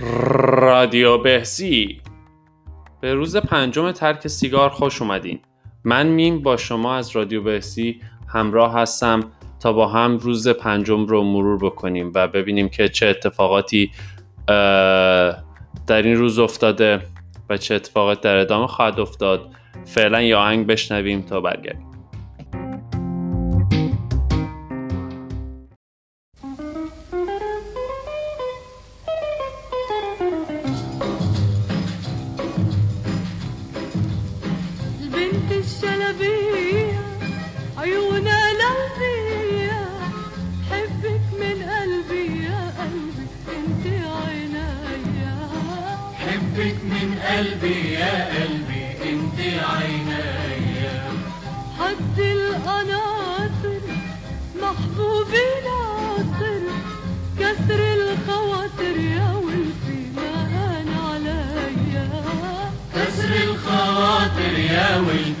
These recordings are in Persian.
رادیو بهسی به روز پنجم ترک سیگار خوش اومدین. من میم با شما از رادیو بهسی همراه هستم تا با هم روز پنجم رو مرور بکنیم و ببینیم که چه اتفاقاتی در این روز افتاده و چه اتفاقات در ادامه خواهد افتاد. فعلا یا آهنگ بشنویم تا برگردیم. قلبي يا قلبي انت عينيا. حد القناطر محبوبي العطر كسر الخواطر يا ولفي مان عليا. كسر الخواطر يا ولدي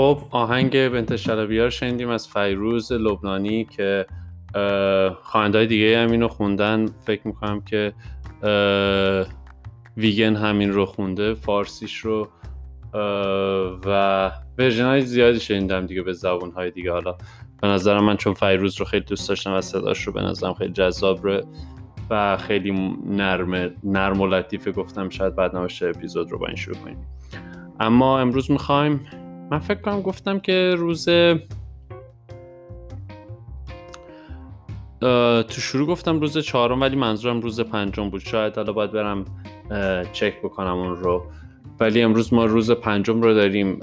خب آهنگ بنت شلبی رو شنیدیم از فیروز لبنانی که خواننده های دیگه هم اینو خوندن. فکر می‌کنم که ویگن همین رو خونده فارسیش رو و ورژن های زیادی شنیدم دیگه به زبون های دیگه. حالا به نظرم من چون فیروز رو خیلی دوست داشتم و صداش رو به نظرم خیلی جذاب و خیلی نرم نرم و لطیفه گفتم شاید بعد نباشه اپیزود رو با این شروع کنیم. اما امروز می‌خوایم من فکر کنم گفتم که روز تو شروع گفتم روز چهارم ولی منظورم روز پنجم بود. شاید حالا باید برم چک بکنم اون رو. ولی امروز ما روز پنجم رو داریم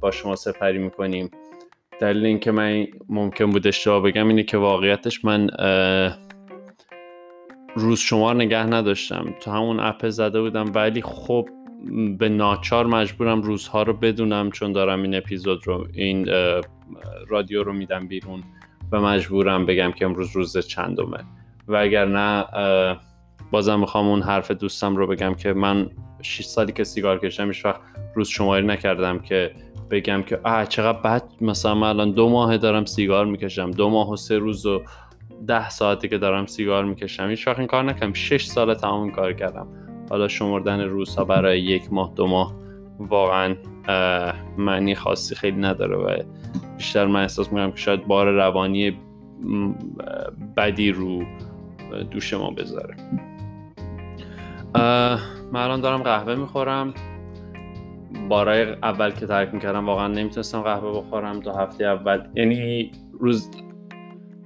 با شما سپری می‌کنیم. دلیل اینکه من ممکن بود اشتباه بگم اینه که واقعیتش من روز شمار نگه نداشتم. تو همون اپ زده بودم ولی خب به ناچار مجبورم روزها رو بدونم چون دارم این اپیزود رو این رادیو رو میدم بیرون و مجبورم بگم که امروز روز چندمه. و اگر نه بازم می‌خوام اون حرف دوستم رو بگم که من 6 سالی که سیگار کشم هیچ وقت روز شماری نکردم که بگم که آه چقدر بد مثلا من الان دو ماه دارم سیگار می‌کشم دو ماه و سه روز و ده ساعتی که دارم سیگار می‌کشم هیچ وقت این کار نکردم. شش سال تمام کار کردم. حالا شمردن روزها برای یک ماه دو ماه واقعا معنی خاصی خیلی نداره و بیشتر من احساس می‌کنم که شاید بار روانی بدی رو دوش ما بذاره. من الان دارم قهوه می‌خورم. بارای اول که ترک می‌کردم واقعا نمی‌تونستم قهوه بخورم. دو هفته اول یعنی روز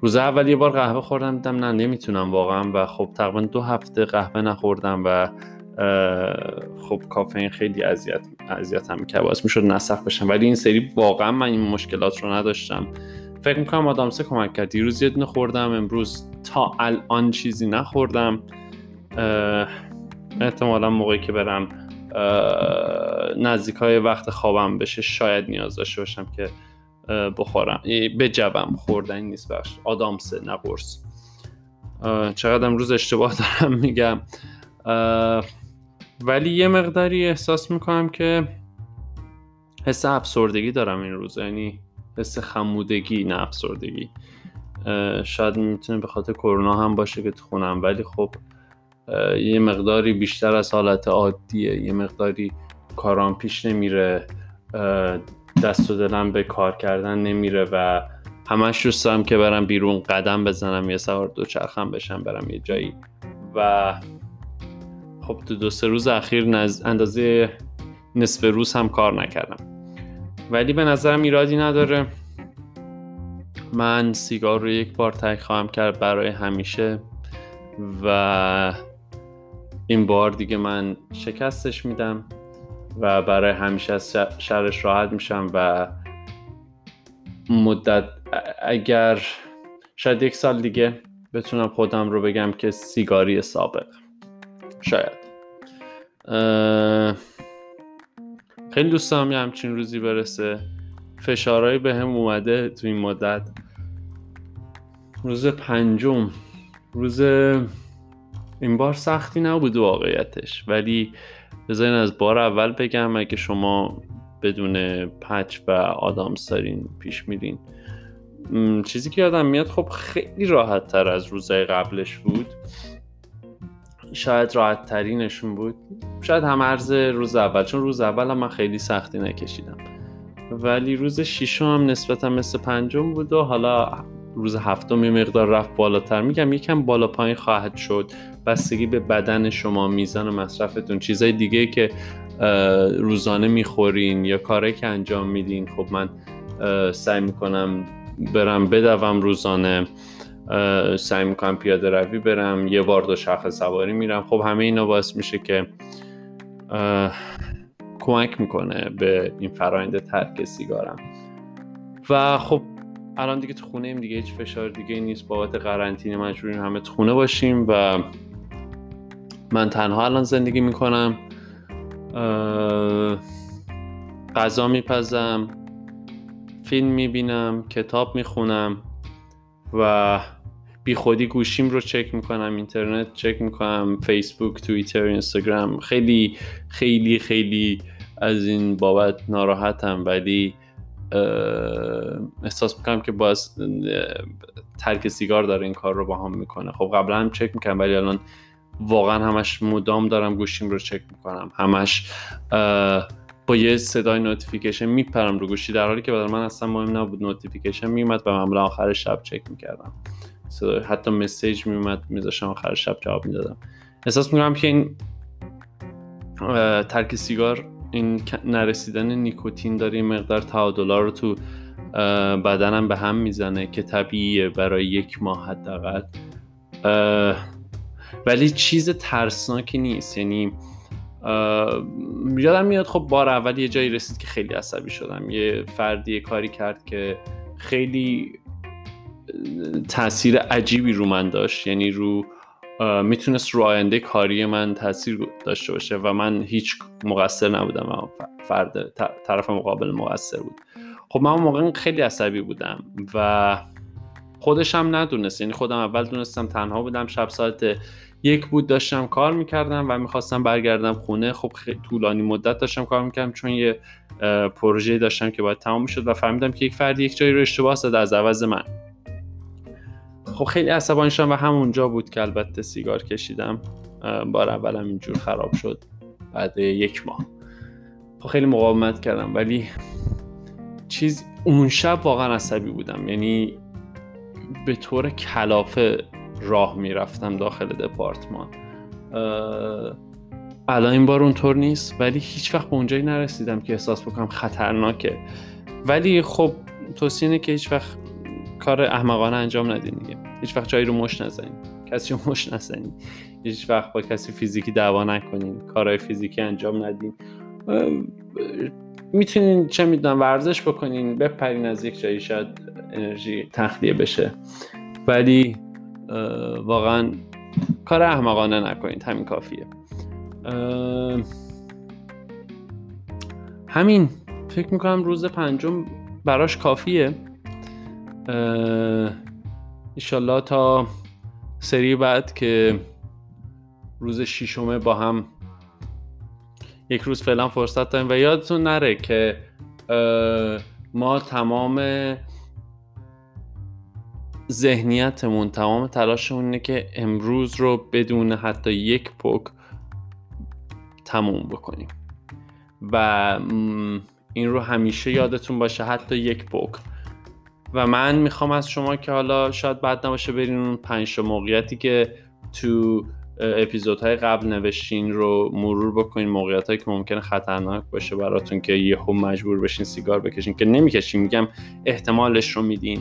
روز اول یه بار قهوه خوردم دیدم نه نمی‌تونم واقعا و خب تقریبا دو هفته قهوه نخوردم و خب کافئین خیلی اذیت اذیت هم می‌کرد. باعث می‌شد نسخ بشم. ولی این سری واقعا من این مشکلات رو نداشتم. فکر می‌کنم آدامسه کمک کرد. دیروز یه دونه خوردم امروز تا الان چیزی نخوردم. احتمالا موقعی که برم نزدیک های وقت خوابم بشه شاید نیاز داشته باشم که بخورم. ای، بجوم خوردنی نیست بخش. آدامسه نه قرص. چقدر امروز اشتباه دارم میگم. ولی یه مقداری احساس می‌کنم که حس افسردگی دارم این روز. یعنی حس خمودگی نه افسردگی. شاید می‌تونه به خاطر کرونا هم باشه که تو خونم. ولی خب یه مقداری بیشتر از حالت عادیه. یه مقداری کارام پیش نمیره. دست و دلم به کار کردن نمیره و همش دوست دارم که برم بیرون قدم بزنم یه سوار دوچرخم بشم برم یه جایی. و خب تو دو سه روز اخیر نز... اندازه نصف روز هم کار نکردم. ولی به نظرم ایرادی نداره. من سیگار رو یک بار تک خواهم کرد برای همیشه و این بار دیگه من شکستش میدم. و برای همیشه از شرش راحت میشم و مدت اگر شاید یک سال دیگه بتونم خودم رو بگم که سیگاری سابق شاید. خیلی دوست دارم یه همچین روزی برسه. فشارهایی به هم اومده تو این مدت. روز پنجم. روز این بار سختی نبود واقعیتش ولی بذارین از بار اول بگم اگه شما بدون پچ و آدامس دارین پیش میرین. چیزی که یادم میاد خب خیلی راحت تر از روزهای قبلش بود. شاید راحت ترینشون بود. شاید هم عرض روز اول چون روز اول من خیلی سختی نکشیدم. ولی روز ششم هم نسبتا مثل پنجم بود و حالا روز هفتم یه مقدار رفت بالاتر. میگم یکم بالا پایین خواهد شد. بستگی به بدن شما میزان مصرفتون. چیزای دیگه که روزانه می‌خورین یا کاری که انجام میدین خب من سعی می‌کنم برم بدوم روزانه. سعی می‌کنم پیاده روی برم. یه بار دو شاخه سواری میرم. خب همه اینا باعث میشه که کمک می‌کنه به این فرایند ترک سیگارم. و خب الان دیگه تو خونه ایم دیگه هیچ فشار دیگه نیست. بابت قرنطینه مجبوریم همه تو خونه باشیم و من تنها الان زندگی می‌کنم. غذا میپزم فیلم می‌بینم کتاب می‌خونم و بی خودی گوشیم رو چک می‌کنم اینترنت چک می‌کنم فیسبوک توییتر اینستاگرام. خیلی خیلی خیلی از این بابت ناراحتم ولی احساس می‌کنم که باز ترک سیگار داره این کار رو باهام می‌کنه. خب قبلا هم چک می‌کنم ولی الان واقعا همش مدام دارم گوشیم رو چک می‌کنم. همش با یه صدای notification میپرم رو گوشی در حالی که برای من اصلا مهم نبود notification میومد و معمولا آخر شب چک می‌کردم. صدای حتی message میومد میذاشتم آخر شب جواب می‌دادم. احساس می‌کنم که این ترک سیگار این نرسیدن نیکوتین داره این مقدار تعادلا رو تو بدنم به هم می‌زنه که طبیعیه برای یک ماه حداقل. ولی چیز ترسناکی نیست. یعنی یادم میاد خب بار اول یه جایی رسید که خیلی عصبی شدم. یه فردی یه کاری کرد که خیلی تاثیر عجیبی رو من داشت. یعنی رو می‌تونست رو آینده کاری من تاثیر داشته باشه و من هیچ مقصر نبودم ف- فرد طرف مقابل مقصر بود. خب من موقع خیلی عصبی بودم و خودش هم ندونست یعنی خودم اول دونستم تنها بودم شب ساعت یک بود داشتم کار می‌کردم و می‌خواستم برگردم خونه. خب طولانی مدت داشتم کار می‌کردم چون یه پروژه داشتم که باید تمام می‌شد و فهمیدم که یک فردی یک جایی رو اشتباه زده از عوض من. خب خیلی عصبانی شدم و همونجا بود که البته سیگار کشیدم. بار اولم اینجور خراب شد. بعد یک ماه. خب خیلی مقاومت کردم ولی چیز اون شب واقعا عصبی بودم. یعنی به طور کلافه راه می‌رفتم داخل دپارتمان. الان این بار اونطور نیست ولی هیچ وقت به اونجایی نرسیدم که احساس بکنم خطرناکه. ولی خب توصیه که هیچ وقت کار احمقانه انجام ندین دیگه. هیچ وقت جایی رو مش نزنین کسی رو مش نزنین هیچ وقت با کسی فیزیکی دعوا نکنین کارهای فیزیکی انجام ندین اه، می‌تونین چه می‌دونم ورزش بکنین بپرین از یک جایی شاید انرژی تخلیه بشه. ولی واقعا کار احمقانه نکنید همین کافیه. همین. فکر می‌کنم روز پنجم براش کافیه. ایشالله تا سری بعد که روز شیشمه با هم یک روز فعلا فرصت داریم. و یادتون نره که ما تمام ذهنیتمون تمام تلاشمون اینه که امروز رو بدون حتی یک پک تموم بکنیم. و این رو همیشه یادتون باشه حتی یک پک. و من می‌خوام از شما که حالا شاید بعد نباشه برین اون پنج موقعیتی که تو اپیزودهای قبل نوشتین رو مرور بکنین موقعیت که ممکنه خطرناک باشه براتون که یهو مجبور بشین سیگار بکشین که نمی‌کشین میگم احتمالش رو میدین.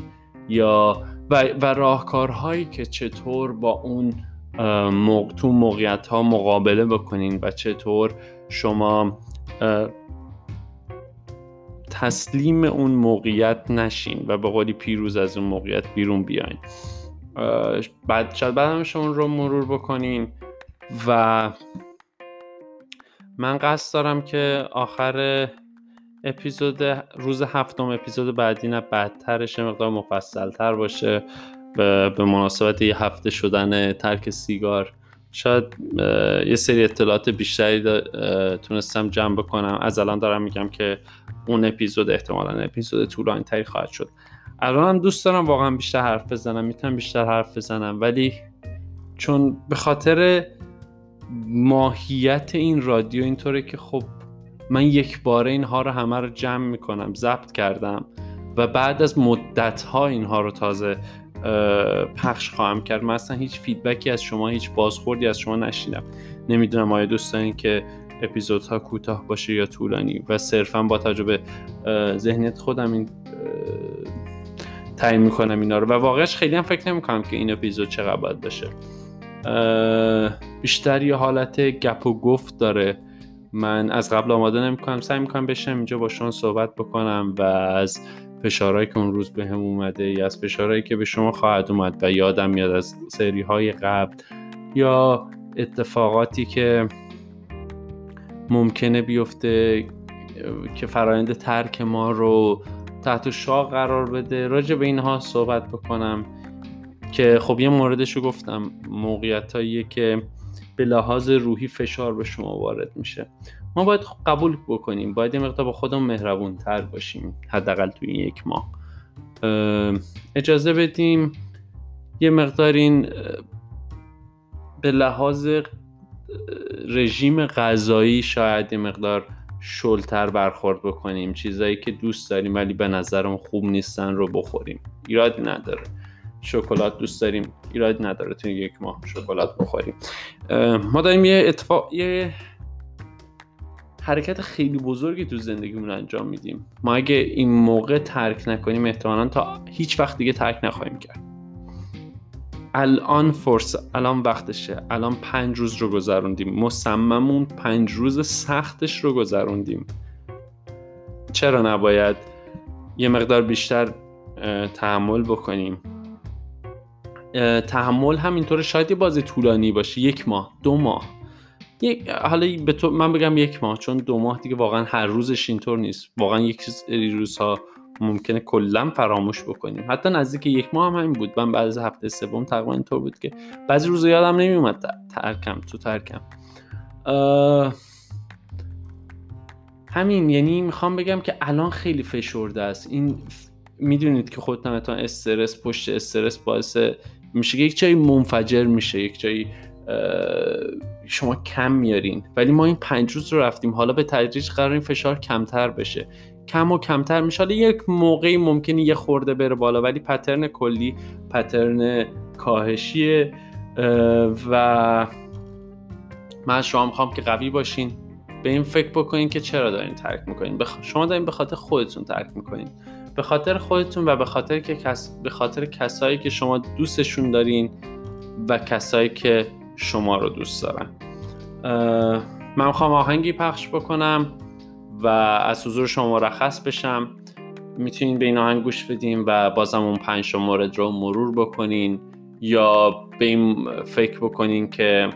یا و, و راهکارهایی که چطور با اون اه، موق... تو موقعیت ها مقابله بکنین و چطور شما تسلیم اون موقعیت نشین و به قولی پیروز از اون موقعیت بیرون بیاین. بعد شاید بعد هم شما رو مرور بکنین و من قصد دارم که آخر اپیزود روز هفتم اپیزود بعدی نه بدترش مقدار مفصلتر باشه به مناسبت یه هفته شدن ترک سیگار. شاید یه سری اطلاعات بیشتری تونستم جمع بکنم. از الان دارم میگم که اون اپیزود احتمالا اپیزود طولانی تری خواهد شد. الان هم دوست دارم واقعا بیشتر حرف بزنم می‌تونم بیشتر حرف بزنم. ولی چون به خاطر ماهیت این رادیو اینطوره که خب من یک باره اینها رو همه رو جمع می‌کنم ضبط کردم و بعد از مدت ها اینها رو تازه پخش خواهم کرد. من اصلا هیچ فیدبکی از شما هیچ بازخوردی از شما نشیدم نمی‌دونم آیا دوست دارین که اپیزودها کوتاه باشه یا طولانی و صرفا با توجه به اه، ذهنیت خودم این تعیین می‌کنم اینا رو. و واقعش خیلی هم فکر نمی‌کنم که این اپیزود چقدر باید باشه. بیشتر یه حالت گپ و گفت داره. من از قبل آماده نمی‌کنم. سعی می‌کنم بشم اینجا با شما صحبت بکنم و از فشارهایی که اون روز به هم اومده یا از فشارهایی که به شما خواهد اومد و یادم میاد از سری های قبل یا اتفاقاتی که ممکنه بیفته که فرایند ترک ما رو تحت شاه قرار بده. راجع به اینها صحبت بکنم که خب یه موردش رو گفتم موقعیت که به لحاظ روحی فشار به شما وارد میشه. ما باید قبول بکنیم باید یه مقدار با خودمون مهربون تر باشیم حداقل توی این یک ماه. اه، اجازه بدیم یه مقدار این به لحاظ رژیم غذایی شاید یه مقدار شلتر برخورد بکنیم. چیزایی که دوست داریم ولی به نظرم خوب نیستن رو بخوریم. ایرادی نداره. شکلات دوست داریم. ایرادی نداره توی یک ماه شکلات بخوریم ما داریم یه اتفاق یه حرکت خیلی بزرگی تو زندگیمون انجام میدیم. ما اگه این موقع ترک نکنیم احتمالا تا هیچ وقت دیگه ترک نخواهیم کرد. الان فرص الان وقتشه. الان پنج روز رو گذروندیم. مصممون پنج روز سختش رو گذروندیم. چرا نباید؟ یه مقدار بیشتر تحمل بکنیم. تحمل همینطور شاید یه بازی طولانی باشه. یک ماه دو ماه. یک حالا به تو من بگم یک ماه چون دو ماه دیگه واقعا هر روزش اینطور نیست. واقعا یک روزها ممکنه کلا فراموش بکنیم. حتی نزدیک یک ماه هم همین بود. من بعد از هفته سوم تقریبا اینطور بود که بعضی روزا یادم نمیومد ترکم تو ترکم. همین یعنی می‌خوام بگم که الان خیلی فشرده است. این می‌دونید که خودتون تا استرس پشت استرس باعث میشه که یک جایی منفجر میشه یک جایی شما کم میارین. ولی ما این پنج روز رو رفتیم. حالا به تدریج قرار این فشار کمتر بشه. کم و کمتر میشه. حالا یک موقعی ممکنه یه خورده بره بالا ولی پترن کلی پترن کاهشیه اه، و من شما می‌خوام که قوی باشین. به این فکر بکنین که چرا دارین ترک می‌کنین. شما دارین به خاطر خودتون ترک می‌کنین. به خاطر خودتون و به خاطر که کس... به خاطر کسایی که شما دوستشون دارین و کسایی که شما رو دوست دارن. من می‌خوام آهنگی پخش بکنم و از حضور شما مرخص بشم. می‌تونین به این آهنگ گوش بدین و بازم اون پنج مورد رو مرور بکنین یا به این فکر بکنین که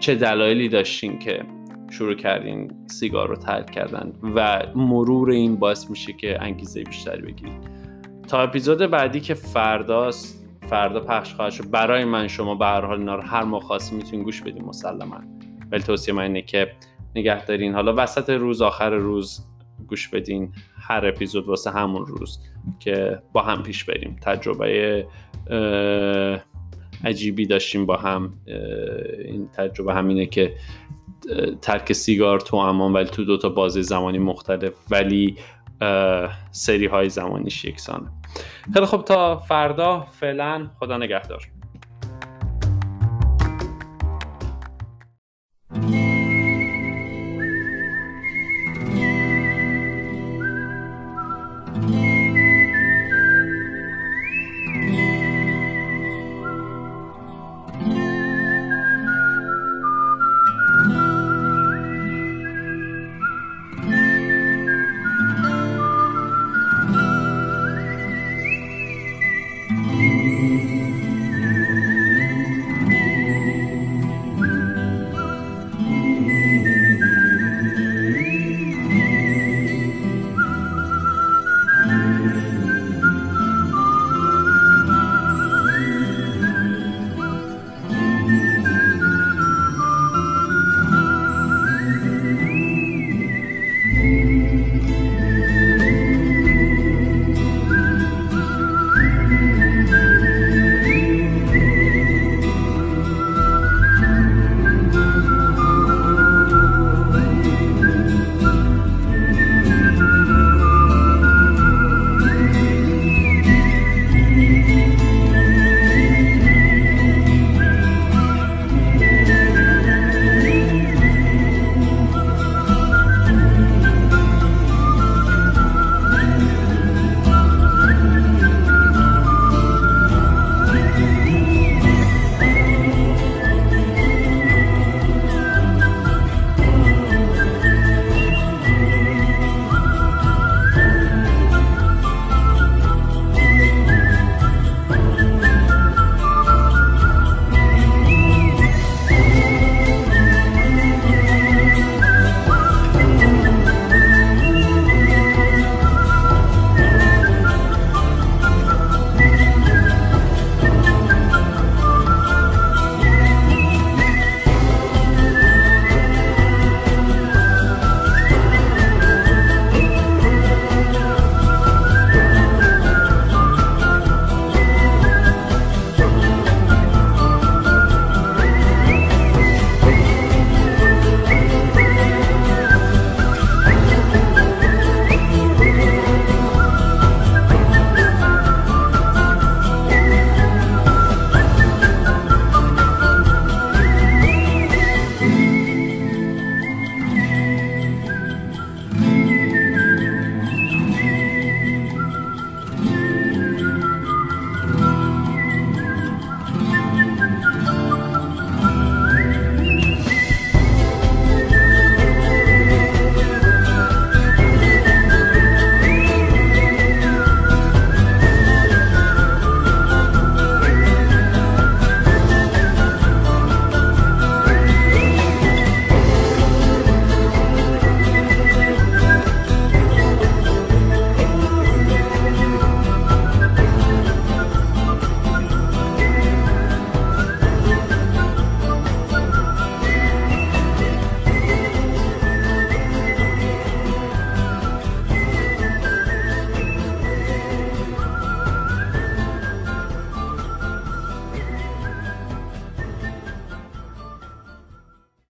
چه دلایلی داشتین که شروع کردین سیگار رو ترک کردن و مرور این باعث میشه که انگیزه بیشتری بگیرید تا اپیزود بعدی که فرداست فردا پخش خواهد شد. برای من شما به هر حال اینا رو هر موقع خواستین می‌تونین گوش بدین مسلما. ولی توصیه من اینه که نگه دارین. حالا وسط روز آخر روز گوش بدین. هر اپیزود واسه همون روز که با هم پیش بریم. تجربه عجیبی داشتیم با هم. این تجربه همینه که ترک سیگار تو امان ولی تو دوتا بازی زمانی مختلف ولی سری های زمانیش یکسانه. خیلی خب تا فردا فعلا خدا نگهدار.